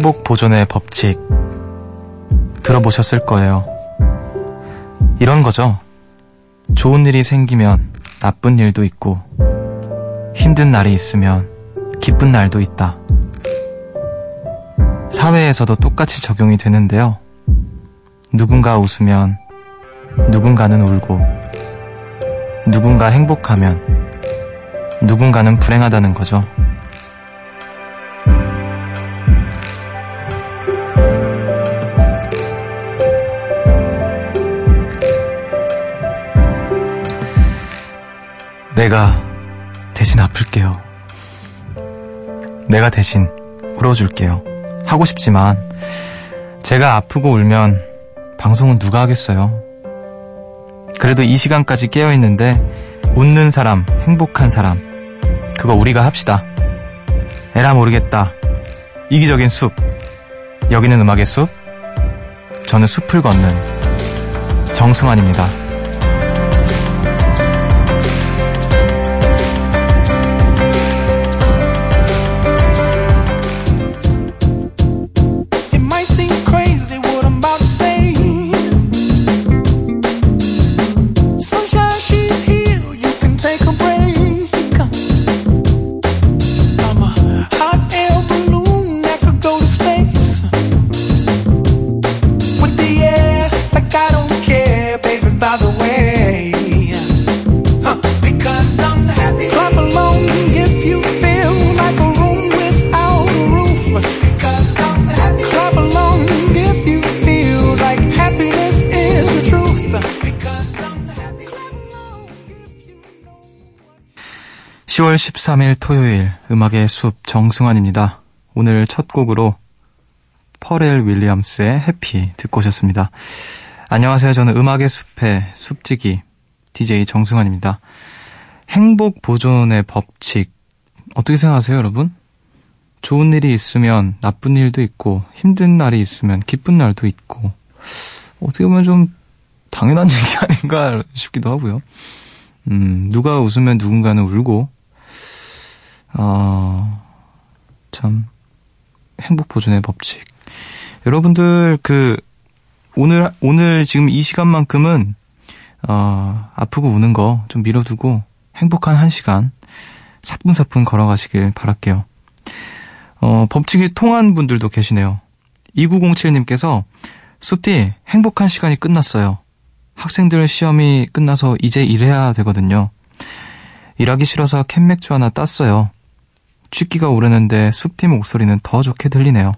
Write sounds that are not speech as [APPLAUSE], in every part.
행복 보존의 법칙 들어보셨을 거예요. 이런 거죠. 좋은 일이 생기면 나쁜 일도 있고, 힘든 날이 있으면 기쁜 날도 있다. 사회에서도 똑같이 적용이 되는데요. 누군가 웃으면 누군가는 울고, 누군가 행복하면 누군가는 불행하다는 거죠. 내가 대신 아플게요. 내가 대신 울어줄게요. 하고 싶지만 제가 아프고 울면 방송은 누가 하겠어요? 그래도 이 시간까지 깨어있는데 웃는 사람, 행복한 사람 그거 우리가 합시다. 에라 모르겠다. 이기적인 숲. 여기는 음악의 숲. 저는 숲을 걷는 정승환입니다. 10월 13일 토요일 음악의 숲 정승환입니다. 오늘 첫 곡으로 퍼렐 윌리엄스의 해피 듣고 오셨습니다. 안녕하세요. 저는 음악의 숲의 숲지기 DJ 정승환입니다. 행복 보존의 법칙 어떻게 생각하세요, 여러분? 좋은 일이 있으면 나쁜 일도 있고 힘든 날이 있으면 기쁜 날도 있고 어떻게 보면 좀 당연한 [LAUGHS] 얘기 아닌가 싶기도 하고요. 음, 누가 웃으면 누군가는 울고 어, 참, 행복 보존의 법칙. 여러분들, 그, 오늘, 오늘 지금 이 시간만큼은, 어, 아프고 우는 거 좀 밀어두고 행복한 한 시간 사뿐사뿐 걸어가시길 바랄게요. 어, 법칙이 통한 분들도 계시네요. 2907님께서 숲디 행복한 시간이 끝났어요. 학생들 시험이 끝나서 이제 일해야 되거든요. 일하기 싫어서 캔맥주 하나 땄어요. 취기가 오르는데 숲티 목소리는 더 좋게 들리네요.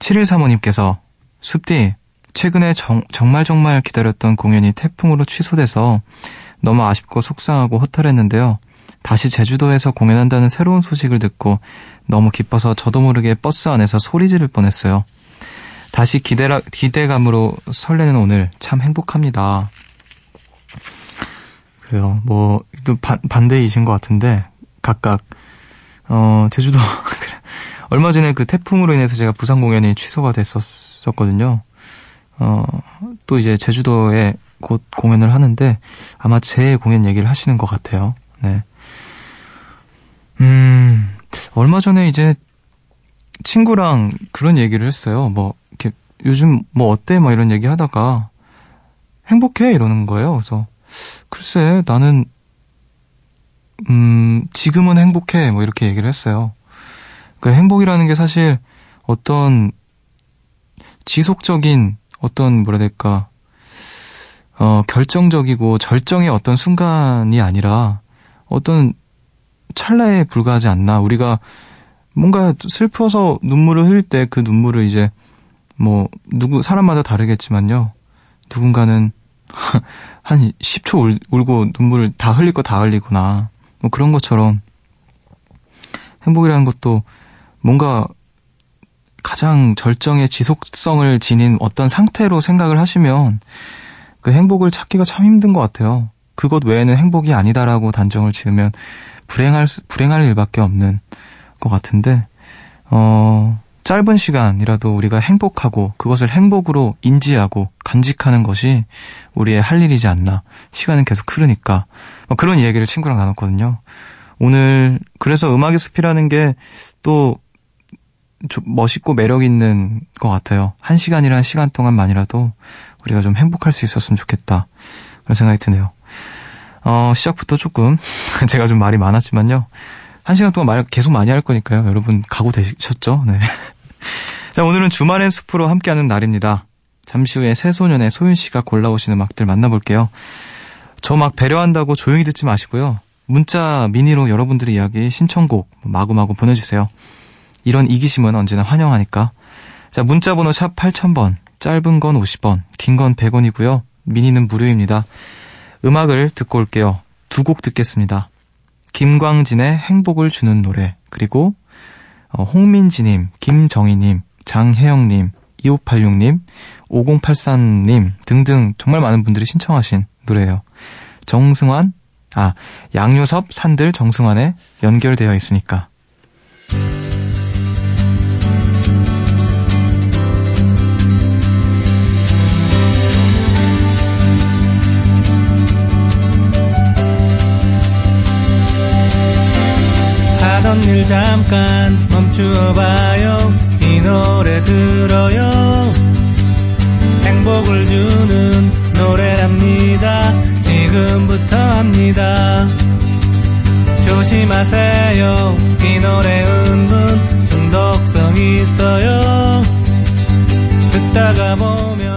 7일3모님께서 숲디 최근에 정, 정말 정말 기다렸던 공연이 태풍으로 취소돼서 너무 아쉽고 속상하고 허탈했는데요. 다시 제주도에서 공연한다는 새로운 소식을 듣고 너무 기뻐서 저도 모르게 버스 안에서 소리 지를 뻔했어요. 다시 기대라, 기대감으로 설레는 오늘 참 행복합니다. 그래요. 뭐, 또 반, 반대이신 것 같은데, 각각 어 제주도 [LAUGHS] 얼마 전에 그 태풍으로 인해서 제가 부산 공연이 취소가 됐었거든요. 어 또 이제 제주도에 곧 공연을 하는데 아마 제 공연 얘기를 하시는 것 같아요. 네. 음 얼마 전에 이제 친구랑 그런 얘기를 했어요. 뭐 이렇게 요즘 뭐 어때? 뭐 이런 얘기 하다가 행복해 이러는 거예요. 그래서 글쎄 나는 음, 지금은 행복해. 뭐 이렇게 얘기를 했어요. 그 행복이라는 게 사실 어떤 지속적인 어떤 뭐라 될까, 어, 결정적이고 절정의 어떤 순간이 아니라 어떤 찰나에 불과하지 않나. 우리가 뭔가 슬퍼서 눈물을 흘릴 때 그 눈물을 이제 뭐 누구 사람마다 다르겠지만요. 누군가는 [LAUGHS] 한 10초 울, 울고 눈물을 다 흘릴 거 다 흘리거나 뭐 그런 것처럼 행복이라는 것도 뭔가 가장 절정의 지속성을 지닌 어떤 상태로 생각을 하시면 그 행복을 찾기가 참 힘든 것 같아요. 그것 외에는 행복이 아니다라고 단정을 지으면 불행할, 불행할 일밖에 없는 것 같은데, 어, 짧은 시간이라도 우리가 행복하고 그것을 행복으로 인지하고 간직하는 것이 우리의 할 일이지 않나. 시간은 계속 흐르니까. 뭐 그런 이야기를 친구랑 나눴거든요. 오늘 그래서 음악의 숲이라는 게 또 멋있고 매력 있는 것 같아요. 한 시간이란 시간 동안만이라도 우리가 좀 행복할 수 있었으면 좋겠다. 그런 생각이 드네요. 어, 시작부터 조금 [LAUGHS] 제가 좀 말이 많았지만요. 한 시간 동안 말 계속 많이 할 거니까요. 여러분 각오 되셨죠? 네. [LAUGHS] 자, 오늘은 주말엔 숲으로 함께하는 날입니다. 잠시 후에 새소년의 소윤 씨가 골라오신 음악들 만나볼게요. 저 막 배려한다고 조용히 듣지 마시고요. 문자 미니로 여러분들의 이야기 신청곡 마구마구 보내주세요. 이런 이기심은 언제나 환영하니까. 자, 문자 번호 샵 8000번, 짧은 건 50원, 긴 건 100원이고요. 미니는 무료입니다. 음악을 듣고 올게요. 두 곡 듣겠습니다. 김광진의 행복을 주는 노래, 그리고 어, 홍민지님, 김정희님, 장혜영님, 2586님, 5083님 등등 정말 많은 분들이 신청하신 노래예요. 정승환, 아, 양요섭, 산들, 정승환에 연결되어 있으니까. 하던 일 잠깐 멈추어봐요. 이 노래 들어요. 행복을 주는 노래랍니다. 지금부터 합니다. 조심하세요. 이 노래 은근 중독성 있어요. 듣다가 보면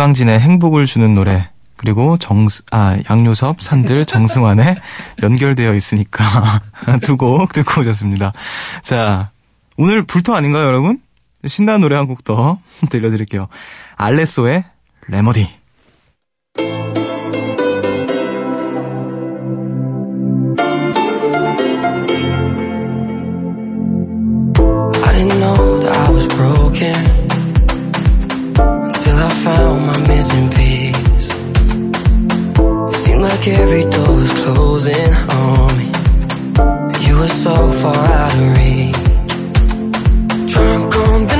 김광진의 행복을 주는 노래, 그리고 정, 아, 양요섭, 산들, 정승환에 [LAUGHS] 연결되어 있으니까 [LAUGHS] 두 곡 듣고 오셨습니다. 자, 오늘 불토 아닌가요, 여러분? 신나는 노래 한 곡 더 [LAUGHS] 들려드릴게요. 알레소의 레모디. Like every door was closing on me. You were so far out of reach. Drunk on the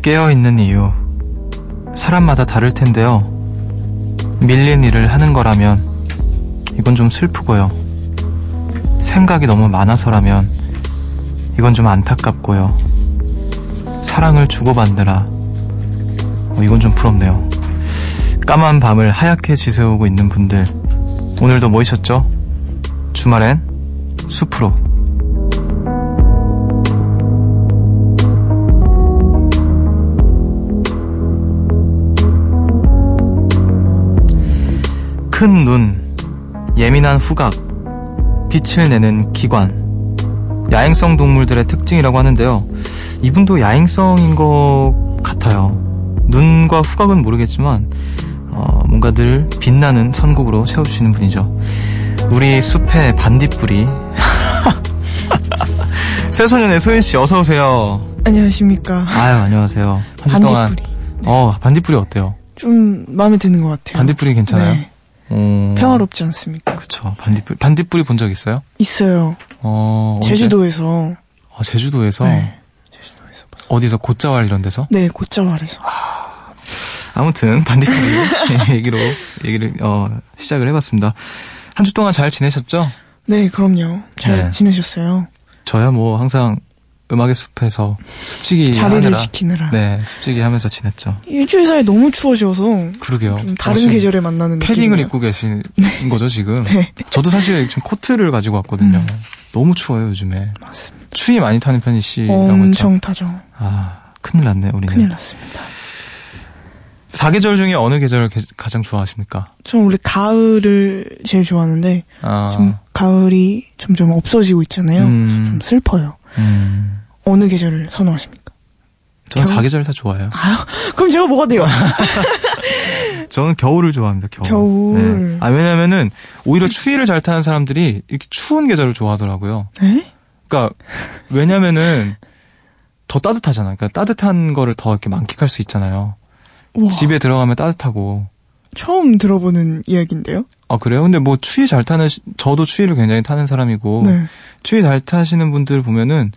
깨어있는 이유. 사람마다 다를 텐데요. 밀린 일을 하는 거라면 이건 좀 슬프고요. 생각이 너무 많아서라면 이건 좀 안타깝고요. 사랑을 주고받느라 어, 이건 좀 부럽네요. 까만 밤을 하얗게 지새우고 있는 분들 오늘도 모이셨죠? 주말엔 숲으로 큰 눈, 예민한 후각, 빛을 내는 기관, 야행성 동물들의 특징이라고 하는데요. 이분도 야행성인 것 같아요. 눈과 후각은 모르겠지만 어, 뭔가 늘 빛나는 선곡으로 채워주시는 분이죠. 우리 숲의 반딧불이 [LAUGHS] 새소년의 소연 씨 어서 오세요. 안녕하십니까. 아유 안녕하세요. 한주 동안 반딧불이. 어 반딧불이 어때요? 좀 마음에 드는 것 같아요. 반딧불이 괜찮아요? 네. 어, 평화롭지 않습니까? 그쵸 반딧불 반딧불이 본 적 있어요? 있어요. 어? 제주도에서. 어, 제주도에서 네. 제주도에서 봤어요. 어디서 곧자왈 이런 데서? 네, 곧자왈에서. 아무튼 반딧불이 [LAUGHS] 얘기로 얘기를 어, 시작을 해봤습니다. 한 주 동안 잘 지내셨죠? 네, 그럼요. 잘 네. 지내셨어요? 저야 뭐 항상 음악의 숲에서 숲지기 자리를 하느라 지키느라. 네 숲지기 하면서 지냈죠. 일주일 사이 너무 추워져서 그러게요. 좀 다른 지금 계절에 만나는 패딩을. 입고 계신 거죠 지금? 네, 저도 사실 지금 코트를 가지고 왔거든요. 음. 너무 추워요 요즘에. 맞습니다. 추위 많이 타는 편이시라고 했죠? 엄청 타죠. 아 큰일 났네 우리는. 큰일 났습니다. 사계절 중에 어느 계절을 게- 가장 좋아하십니까? 저는 원래 가을을 제일 좋아하는데 아, 지금 가을이 점점 없어지고 있잖아요. 음. 좀 슬퍼요. 음, 어느 계절을 선호하십니까? 저는 겨울? 사계절 다 좋아해요. 아, 그럼 제가 뭐가 돼요? [LAUGHS] 저는 겨울을 좋아합니다. 겨울. 겨울. 네. 아 왜냐면은 오히려 추위를 잘 타는 사람들이 이렇게 추운 계절을 좋아하더라고요. 네? 그러니까 왜냐면은 더 따뜻하잖아요. 그러니까 따뜻한 거를 더 이렇게 만끽할 수 있잖아요. 우와, 집에 들어가면 따뜻하고. 처음 들어보는 이야기인데요. 아 그래요? 근데 뭐 추위 잘 타는 시- 저도 추위를 굉장히 타는 사람이고 네. 추위 잘 타시는 분들 보면은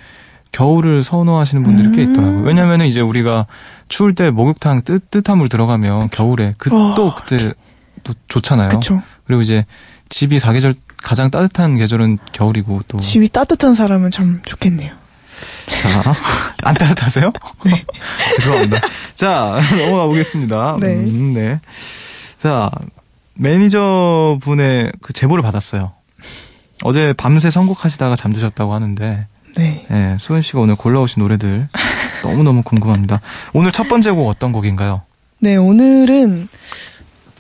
겨울을 선호하시는 분들이 꽤 음. 있더라고요. 왜냐면은 이제 우리가 추울 때 목욕탕 뜨, 뜻한 물 들어가면 겨울에 그 어. 또 그때 또 좋잖아요. 그쵸. 그리고 이제 집이 사계절 가장 따뜻한 계절은 겨울이고 또 집이 따뜻한 사람은 참 좋겠네요. 자, [LAUGHS] 안 따뜻하세요? 네. [LAUGHS] 죄송합니다. 자, [LAUGHS] 넘어가 보겠습니다. 네. 음, 네. 자, 매니저 분의 그 제보를 받았어요. 어제 밤새 선곡하시다가 잠드셨다고 하는데, 네. 예, 소연 씨가 오늘 골라오신 노래들 [LAUGHS] 너무너무 궁금합니다. 오늘 첫 번째 곡 어떤 곡인가요? 네, 오늘은,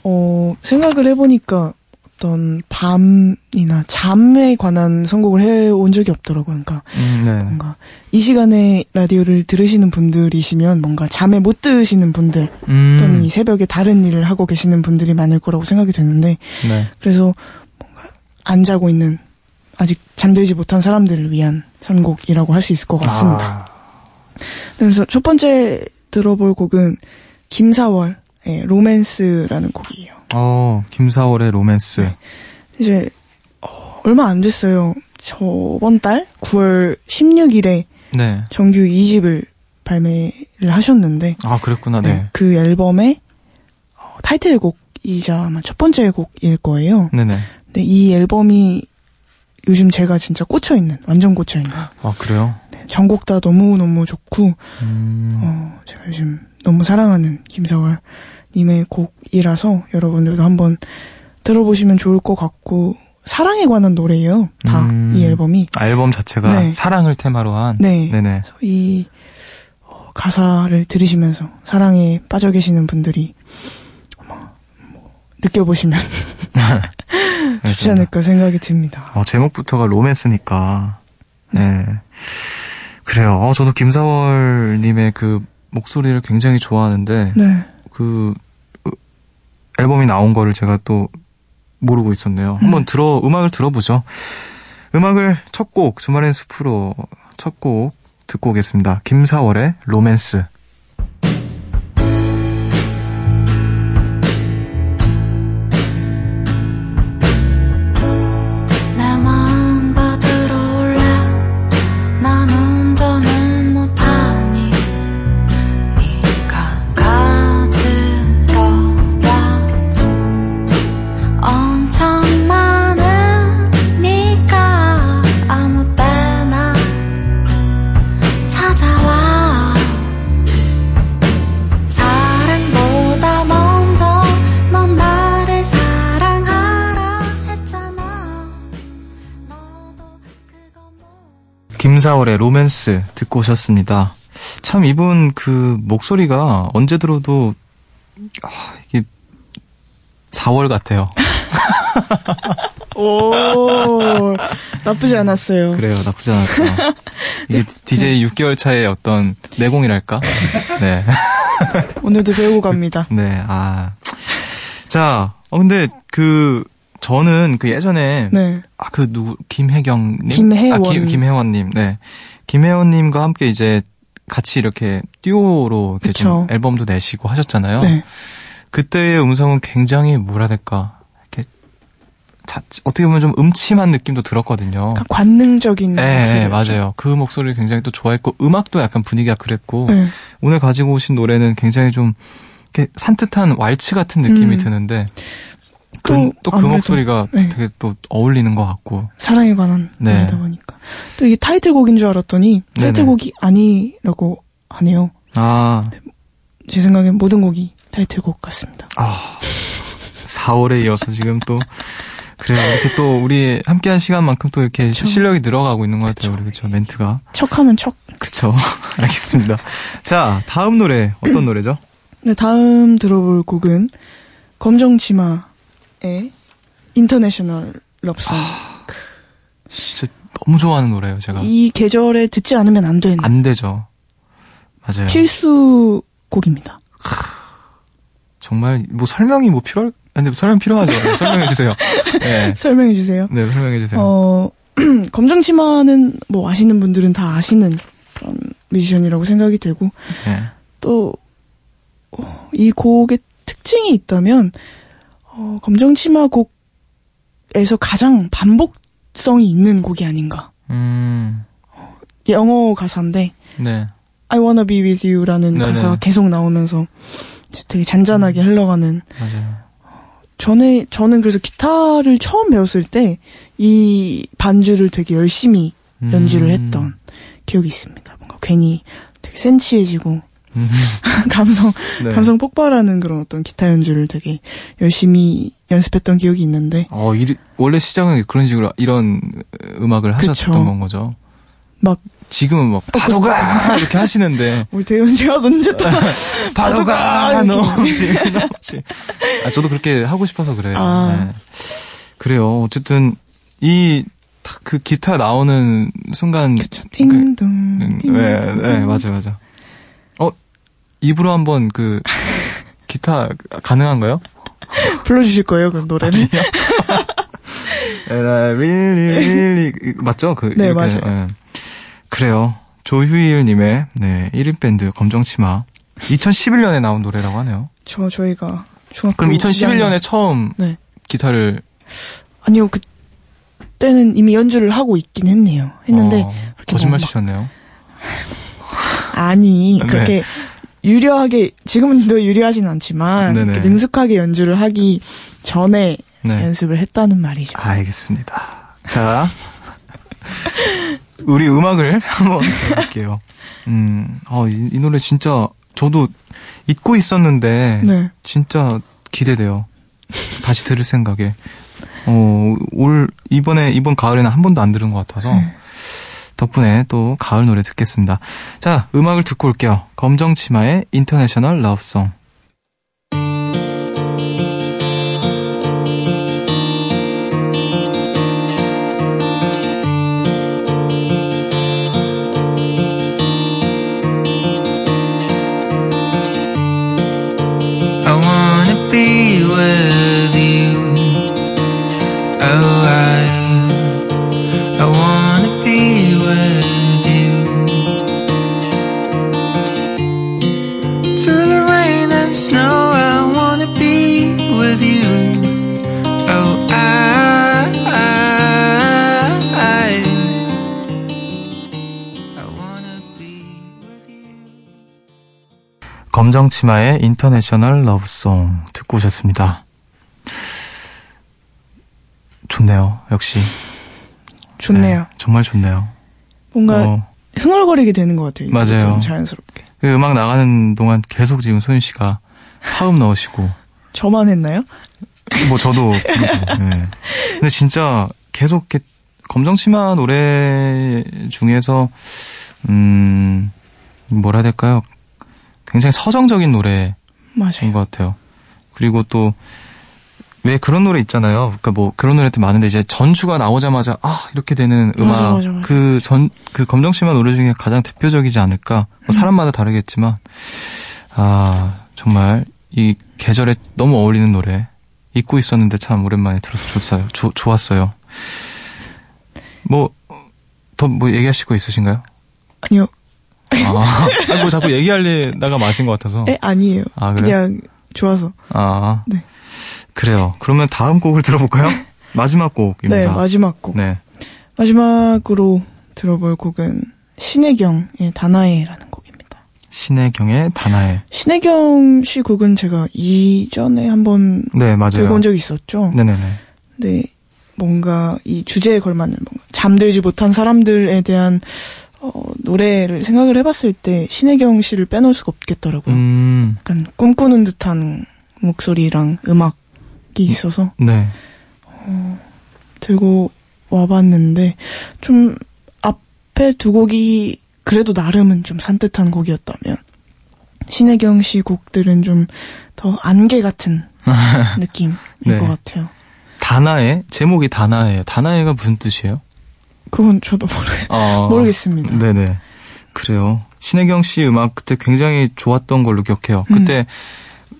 어, 생각을 해보니까 어떤 밤이나 잠에 관한 선곡을 해온 적이 없더라고요. 그러니까 음, 네. 뭔가 이 시간에 라디오를 들으시는 분들이시면 뭔가 잠에 못 드시는 분들 음, 또는 이 새벽에 다른 일을 하고 계시는 분들이 많을 거라고 생각이 되는데 네. 그래서 뭔가 안 자고 있는 아직 잠들지 못한 사람들을 위한 선곡이라고 할 수 있을 것 같습니다. 아, 그래서 첫 번째 들어볼 곡은 김사월의 로맨스라는 곡이에요. 어, 김사월의 로맨스. 이제 어, 얼마 안 됐어요. 저번 달 9월 16일에 네. 정규 2집을 발매를 하셨는데 아, 그랬구나, 네. 네, 그 앨범의 어, 타이틀곡이자 아마 첫 번째 곡일 거예요. 네네. 근데 이 앨범이 요즘 제가 진짜 꽂혀 있는 완전 꽂혀 있는 아, 그래요? 네, 전곡 다 너무 너무 좋고 음, 어, 제가 요즘 너무 사랑하는 김사월 님의 곡이라서 여러분들도 한번 들어보시면 좋을 것 같고 사랑에 관한 노래예요. 다 음. 이 앨범이. 앨범 자체가 네. 사랑을 테마로 한. 네. 네네. 그래서 이 어, 가사를 들으시면서 사랑에 빠져 계시는 분들이 느껴보시면 [LAUGHS] 좋지 않을까 생각이 듭니다. 어, 제목부터가 로맨스니까. 네. 그래요. 어, 저도 김사월님의 그 목소리를 굉장히 좋아하는데, 네. 그, 으, 앨범이 나온 거를 제가 또 모르고 있었네요. 한번 들어, 음악을 들어보죠. 음악을 첫 곡, 주말엔 숲으로 첫 곡 듣고 오겠습니다. 김사월의 로맨스. 3,4월의 로맨스 듣고 오셨습니다. 참 이분 그 목소리가 언제 들어도 아, 이게 4월 같아요. [LAUGHS] 오 나쁘지 않았어요. 그래요, 나쁘지 않았죠. 이게 [LAUGHS] DJ 6개월 차의 어떤 내공이랄까. 네. 오늘도 배우고 갑니다. 네, 아. 자, 어, 근데 그 저는 그 예전에, 네. 아, 그 누구, 김혜경 님? 김혜원. 아, 김, 김혜원 님, 네. 김혜원 님과 함께 이제 같이 이렇게 듀오로 이렇게 좀. 앨범도 내시고 하셨잖아요. 네. 그때의 음성은 굉장히 뭐라 될까. 이렇게, 자, 어떻게 보면 좀 음침한 느낌도 들었거든요. 약간 관능적인 네, 네. 맞아요. 그 목소리를 굉장히 또 좋아했고, 음악도 약간 분위기가 그랬고, 네. 오늘 가지고 오신 노래는 굉장히 좀, 이렇게 산뜻한 왈츠 같은 느낌이 음. 드는데, 또 또그 아무래도, 목소리가 네. 되게 또 어울리는 것 같고, 사랑에 관한 네. 노래다 보니까. 또 이게 타이틀곡인 줄 알았더니 네네. 타이틀곡이 아니라고 하네요. 아, 제 생각엔 모든 곡이 타이틀곡 같습니다. 아, 4월에 이어서 지금 또, 그래요. 이렇게 또 우리 함께한 시간만큼 또 이렇게 그쵸. 실력이 늘어가고 있는 것 같아요. 우리 그쵸. 멘트가. 척하면 척. 그쵸. [LAUGHS] 알겠습니다. 자, 다음 노래, 어떤 노래죠? 네, 다음 들어볼 곡은 검정치마 의 International Love Song. 진짜 너무 좋아하는 노래예요, 제가. 이 계절에 듣지 않으면 안 되는 안 되죠. 맞아요. 필수 곡입니다. 정말 뭐 설명이 뭐 필요할 아니 근데 설명 필요하죠. 네, [LAUGHS] 설명해 주세요. 네. 설명해 주세요. 네, 설명해 주세요. 어, [CLEARS THROAT] 검정 치마는 뭐 아시는 분들은 다 아시는 그런 뮤지션이라고 생각이 되고 네. 또이 곡의 특징이 있다면 어, 검정치마 곡에서 가장 반복성이 있는 곡이 아닌가. 음. 영어 가사인데 네. I wanna be with you라는 네네. 가사가 계속 나오면서 되게 잔잔하게 흘러가는 맞아요. 전에 저는 그래서 기타를 처음 배웠을 때 이 반주를 되게 열심히 음. 연주를 했던 기억이 있습니다. 뭔가 괜히 되게 센치해지고 음. [LAUGHS] 감성 네. 감성 폭발하는 그런 어떤 기타 연주를 되게 열심히 연습했던 기억이 있는데 어, 이 원래 시작은 그런 식으로 이런 음악을 하셨던. 건 거죠. 막 지금은 막 파도가 [LAUGHS] 이렇게 하시는데 우리 대현 씨가 언제다 파도가 이렇게. 넘치 넘치. 아 저도 그렇게 하고 싶어서 그래요. 아. 네. 그래요. 어쨌든 이 그 기타 나오는 순간 그쵸 띵동 음, 띵동 네, 네, 맞아, 맞아. 어, 입으로 한번 그, [LAUGHS] 기타 가능한가요? 불러주실 거예요 그 노래를 [LAUGHS] And I really, really, 맞죠? 그, 네, 이렇게, 맞아요. 예. 그래요. 조휴일님의, 네, 1인 밴드 검정치마. 2011년에 나온 노래라고 하네요. 저 저희가 중학교 그럼 2학년 2011년에 처음 네 기타를. 아니요 그때는 이미 연주를 하고 있긴 했네요 했는데 어, 그렇게 거짓말 뭐 막- 치셨네요. 아니 네. 그렇게 유려하게 지금은 더 유려하진 않지만 네네. 능숙하게 연주를 하기 전에 네. 연습을 했다는 말이죠. 알겠습니다. 자, 우리 음악을 한번 들어볼게요. 음, 어, 이, 이 노래 진짜 저도 잊고 있었는데 네. 진짜 기대돼요. 다시 들을 생각에. 어, 올 이번에 이번 가을에는 한 번도 안 들은 것 같아서 덕분에 또 가을 노래 듣겠습니다. 자, 음악을 듣고 올게요. 검정치마의 인터내셔널 러브송. 검정치마의 인터내셔널 러브송 듣고 오셨습니다. 좋네요. 역시. 좋네요. 네, 정말 좋네요. 뭔가 어, 흥얼거리게 되는 것 같아요. 맞아요. 좀 자연스럽게. 그 음악 나가는 동안 계속 지금 소윤 씨가 화음 넣으시고 [LAUGHS] 저만 했나요? 뭐 저도 부르고. 네. 근데 진짜 계속 이렇게 검정치마 노래 중에서 음 뭐라 해야 될까요? 굉장히 서정적인 노래인 맞아요. 것 같아요. 그리고 또 왜 그런 노래 있잖아요. 그러니까 뭐 그런 노래도 많은데 이제 전주가 나오자마자 아 이렇게 되는 음악. 그전그 검정치마 노래 중에 가장 대표적이지 않을까. 뭐 사람마다 다르겠지만 아 정말 이 계절에 너무 어울리는 노래 잊고 있었는데 참 오랜만에 들어서 좋았어요. 조- 좋았어요. 뭐 더 뭐 얘기하실 거 있으신가요? 아니요. 아, 아니, 뭐 자꾸 얘기하려다가 마신 것 같아서. 에 아니에요. 아, 그래요? 그냥 좋아서. 아, 네. 그래요. 그러면 다음 곡을 들어볼까요? [LAUGHS] 마지막 곡입니다. 네, 마지막 곡. 네. 마지막으로 들어볼 곡은 신혜경의 다나에라는 곡입니다. 신혜경의 다나에. 신혜경 씨 곡은 제가 이전에 한번 네, 맞아요. 들고 온 적이 있었죠. 네네네. 네, 뭔가 이 주제에 걸맞는 뭔가 잠들지 못한 사람들에 대한 어, 노래를 생각을 해봤을 때 신혜경 씨를 빼놓을 수가 없겠더라고요. 음, 약간 꿈꾸는 듯한 목소리랑 음악이 있어서 네. 들고 와봤는데 좀 앞에 두 곡이 그래도 나름은 좀 산뜻한 곡이었다면 신혜경 씨 곡들은 좀 더 안개 같은 [LAUGHS] 느낌일 네. 것 같아요. 다나에? 제목이 다나에요. 다나에가 무슨 뜻이에요? 그건 저도 모르, 어, 모르겠습니다. 네네. 그래요. 신혜경 씨 음악 그때 굉장히 좋았던 걸로 기억해요. 음. 그때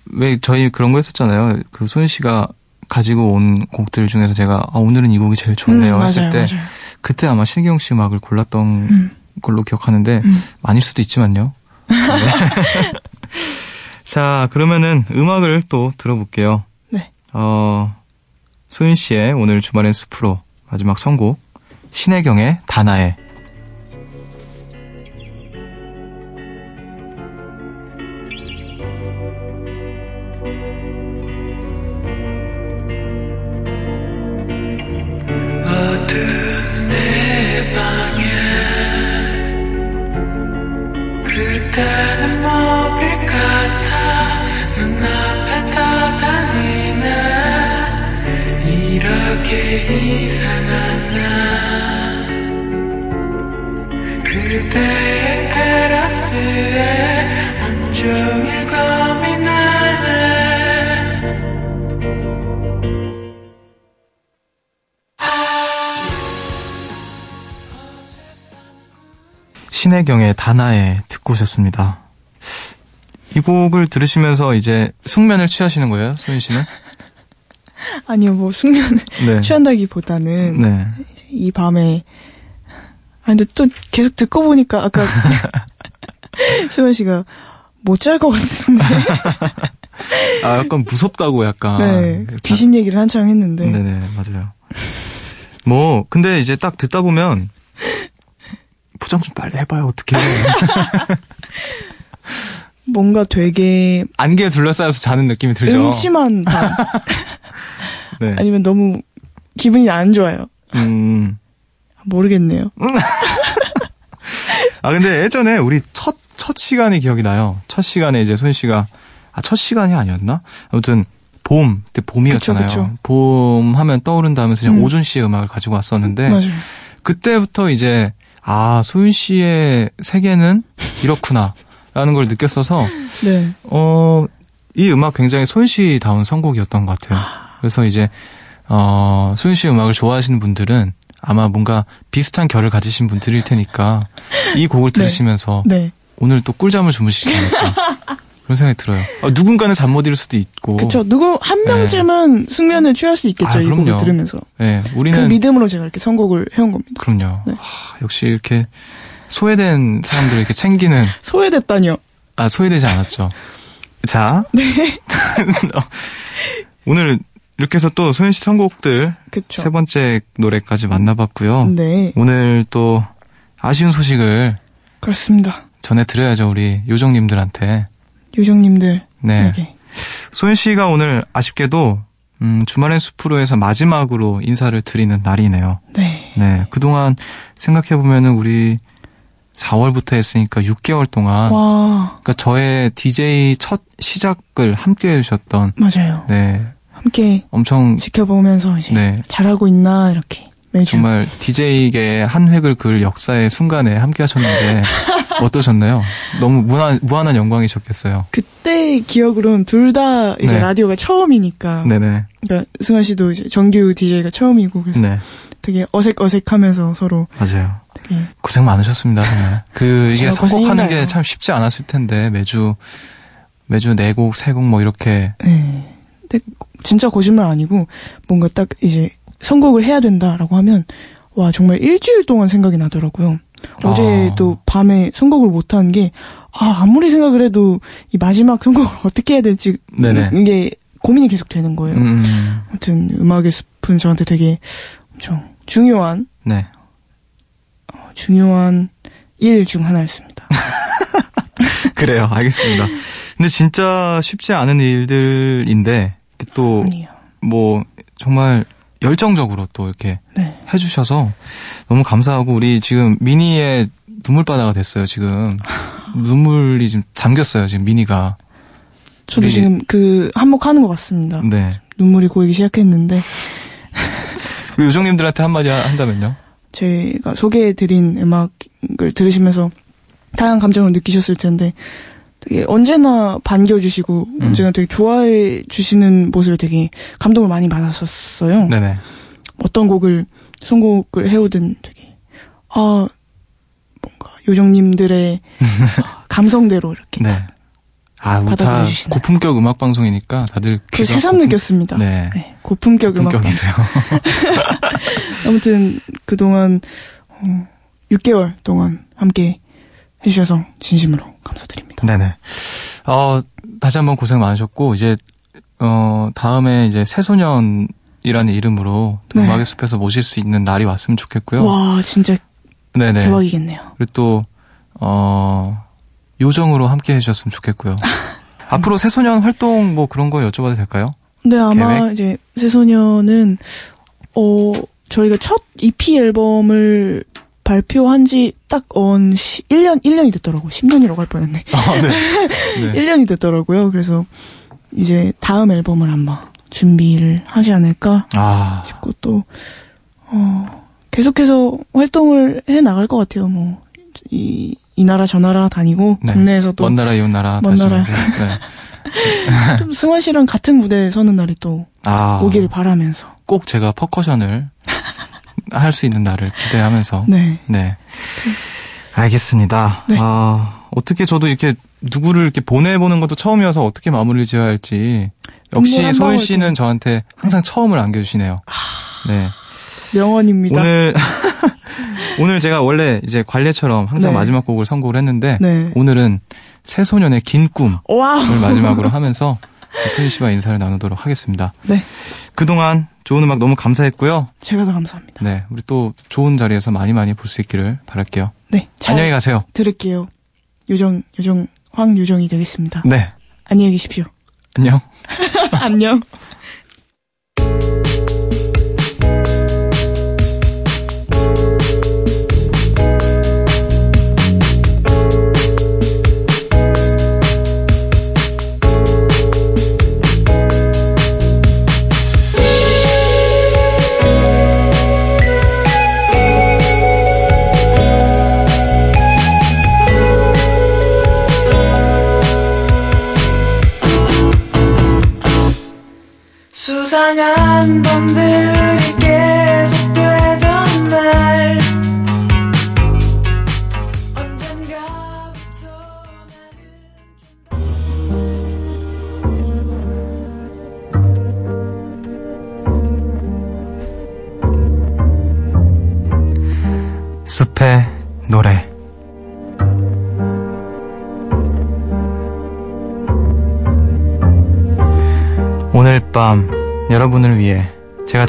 왜 저희 그런 거 했었잖아요. 그 소연 씨가 가지고 온 곡들 중에서 제가 아, 오늘은 이 곡이 제일 좋네요 음, 했을 맞아요, 때 맞아요. 그때 아마 신혜경 씨 음악을 골랐던 음. 걸로 기억하는데 음. 아닐 수도 있지만요. 네. [LAUGHS] 자, 그러면은 음악을 또 들어볼게요. 네. 어, 소윤 씨의 오늘 주말엔 숲으로 마지막 선곡 신혜경의 다나에 에러스에 온종일 고민하네 신혜경의 다나에 듣고 오셨습니다. 이 곡을 들으시면서 이제 숙면을 취하시는 거예요, 소윤 씨는? [LAUGHS] 아니요, 뭐 숙면을 네. 취한다기보다는 네. 이 밤에 아 근데 또 계속 듣고 보니까 아까 [LAUGHS] 수현 씨가 못 잘 것 같은데 아, 약간 무섭다고 약간. 네그 귀신 얘기를 한창 했는데 네네, 맞아요. 뭐, 근데 이제 딱 듣다 보면, 포장 좀 빨리 해봐요, 어떻게. [LAUGHS] 뭔가 되게 안개에 둘러싸여서 자는 느낌이 들죠. 음침한 밤 [LAUGHS] 네. 아니면 너무 기분이 안 좋아요 음. 모르겠네요 아, 근데 예전에 우리 첫, 첫 시간이 기억이 나요. 첫 시간에 이제 소연 씨가, 아, 첫 시간이 아니었나? 아무튼, 봄, 그때 봄이었잖아요. 그쵸, 그쵸. 봄 하면 떠오른다 하면서 그냥 음. 오준 씨의 음악을 가지고 왔었는데, 맞아요 그때부터 이제, 아, 소윤 씨의 세계는 이렇구나. [LAUGHS] 라는 걸 느꼈어서, 네 어, 이 음악 굉장히 소윤 씨다운 선곡이었던 것 같아요. 그래서 이제, 어, 소윤 씨 음악을 좋아하시는 분들은 아마 뭔가 비슷한 결을 가지신 분들일 테니까 이 곡을 네. 들으시면서 네. 오늘 또 꿀잠을 주무시지 않을까. 그런 생각이 들어요. 어, 누군가는 잠 못 이룰 수도 있고. 그쵸 누구 한 네. 명쯤은 숙면을 취할 수 있겠죠 아, 이 곡을. 들으면서 네, 그 우리는 믿음으로 제가 이렇게 선곡을 해온 겁니다 그럼요. 네. 하, 역시 이렇게 소외된 사람들을 이렇게 챙기는 [LAUGHS] 소외됐다뇨 아, 소외되지 않았죠. 자. 네. [LAUGHS] 오늘 이렇게 해서 또 소연 씨 선곡들 그쵸 세 번째 노래까지 만나봤고요. 네 오늘 또 아쉬운 소식을 그렇습니다 전해드려야죠, 우리 요정님들한테. 요정님들 네. 에게 소연 씨가 오늘 아쉽게도, 음, 주말의 숲으로에서 마지막으로 인사를 드리는 날이네요. 네 네. 그동안 생각해보면은 우리 4월부터 했으니까 6개월 동안. 와, 그러니까 저의 DJ 첫 시작을 함께 해주셨던, 맞아요. 네. 함께 엄청 지켜보면서 이제 네. 잘하고 있나 이렇게 매주 정말 DJ계 한 획을 그을 역사의 순간에 함께 하셨는데 [LAUGHS] 어떠셨나요? 너무 무한, 무한한 영광이셨겠어요. 그때 제 기억으로는 둘 다 이제 네. 라디오가 처음이니까. 네네. 그러니까 승환 씨도 이제 정규 DJ가 처음이고 그래서 네. 되게 어색어색하면서 서로 맞아요. 되게 고생 많으셨습니다, 정말. 그, 이게 선곡하는? 게 참 쉽지 않았을 텐데, 매주, 매주 네 곡, 세 곡 뭐 이렇게. 네. 근데 진짜 거짓말 아니고 뭔가 딱 이제 선곡을 해야 된다라고 하면 와 정말 일주일 동안 생각이 나더라고요. 어제도 밤에 선곡을 못한 게 아, 아무리 생각을 해도 이 마지막 선곡을 [LAUGHS] 어떻게 해야 될지 네네. 이게 고민이 계속 되는 거예요. 음, 아무튼 음악의 숲은 저한테 되게 엄청 중요한 네. 어, 중요한 일 중 하나였습니다. [LAUGHS] 그래요. 알겠습니다. 근데 진짜 쉽지 않은 일들인데, 또. 뭐, 정말 열정적으로 또 이렇게 네. 해주셔서 너무 감사하고, 우리 지금 미니의 눈물바다가 됐어요, 지금. [LAUGHS] 눈물이 지금 잠겼어요, 지금 미니가. 저도 지금 그 한몫하는 것 같습니다. 네. 눈물이 고이기 시작했는데 [LAUGHS] 우리 요정님들한테 한마디 하- 한다면요? 제가 소개해드린 음악을 들으시면서 다양한 감정을 느끼셨을 텐데 되게 언제나 반겨주시고 음. 언제나 되게 좋아해 주시는 모습에 되게 감동을 많이 받았었어요. 네네. 어떤 곡을 선곡을 해오든 되게 아 뭔가 요정님들의 [LAUGHS] 감성대로 이렇게 네. 아, 받아들여 주시나요? 고품격 음악 방송이니까 다들 그 새삼 고품- 느꼈습니다. 네. 고품격 음악 방송. [LAUGHS] 아무튼 그동안 어, 6개월 동안 함께 해주셔서 진심으로 감사드립니다. 네네. 어, 다시 한번 고생 많으셨고, 이제, 어, 다음에 이제 새소년이라는 이름으로 또 네. 음악의 숲에서 모실 수 있는 날이 왔으면 좋겠고요. 와 진짜 네네. 대박이겠네요. 그리고 또, 어, 요정으로 함께 해주셨으면 좋겠고요. [LAUGHS] 앞으로 새소년 활동 뭐 그런 거 여쭤봐도 될까요? 근데 아마 계획? 이제 새소년은 어 저희가 첫 EP 앨범을 발표한 지딱언 1년 1년이 됐더라고요. 10년이라고 할 뻔했네. 아, 네. [LAUGHS] 네. 1년이 됐더라고요. 그래서 이제 다음 앨범을 아마 준비를 하지 않을까 아, 싶고 또 어, 계속해서 활동을 해 나갈 것 같아요. 뭐 이 이 나라 저 나라 다니고 네. 국내에서도 먼 나라 이웃 나라 먼 나라. 네. [LAUGHS] 좀 승환 씨랑 같은 무대에 서는 날이 또 아, 오기를 바라면서 꼭 제가 퍼커션을 할 수 있는 날을 기대하면서 네. 네. 알겠습니다. 네. 아, 어떻게 저도 이렇게 누구를 이렇게 보내보는 것도 처음이어서 어떻게 마무리를 지어야 할지. 역시 소윤 씨는 때. 저한테 항상 처음을 안겨주시네요. 네. 명언입니다. 오늘, [LAUGHS] 오늘 제가 원래 이제 관례처럼 항상 네. 마지막 곡을 선곡을 했는데, 네. 오늘은 새소년의 긴 꿈을 wow. 마지막으로 하면서 소윤 씨와 인사를 나누도록 하겠습니다. 네. 그동안 좋은 음악 너무 감사했고요. 제가 더 감사합니다. 네. 우리 또 좋은 자리에서 많이 많이 볼 수 있기를 바랄게요. 네. 잘 안녕히 가세요. 들을게요. 요정, 요정, 황요정이 되겠습니다. 네. 안녕히 계십시오. 안녕. [LAUGHS] 안녕.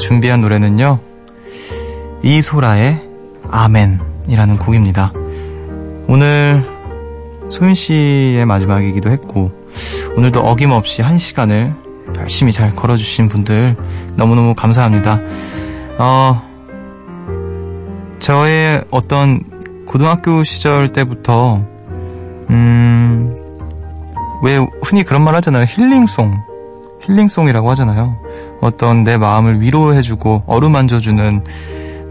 준비한 노래는요 이소라의 아멘이라는 곡입니다 오늘 소윤 씨의 마지막이기도 했고 오늘도 어김없이 한 시간을 열심히 잘 걸어주신 분들 너무너무 감사합니다 어, 저의 어떤 고등학교 시절 때부터 음, 왜 흔히 그런 말 하잖아요. 힐링송. 힐링송이라고 하잖아요. 어떤 내 마음을 위로해주고 어루만져주는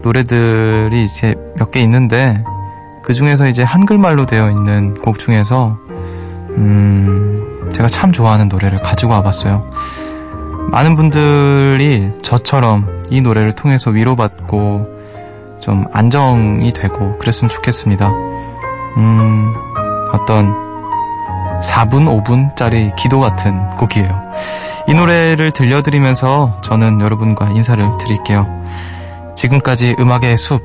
노래들이 이제 몇 개 있는데 그 중에서 이제 한글말로 되어 있는 곡 중에서 음, 제가 참 좋아하는 노래를 가지고 와봤어요. 많은 분들이 저처럼 이 노래를 통해서 위로받고 좀 안정이 되고 그랬으면 좋겠습니다. 음, 어떤 4분, 5분짜리 기도 같은 곡이에요. 이 노래를 들려드리면서 저는 여러분과 인사를 드릴게요. 지금까지 음악의 숲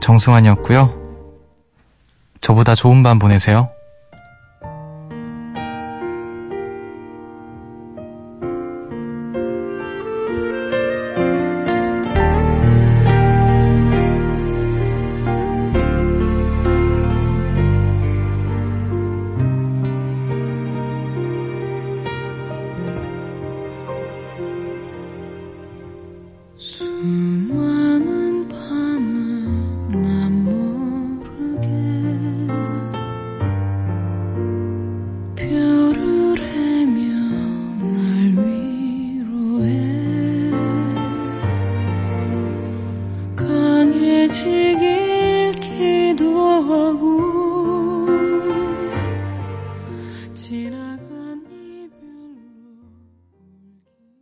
정승환이었고요. 저보다 좋은 밤 보내세요.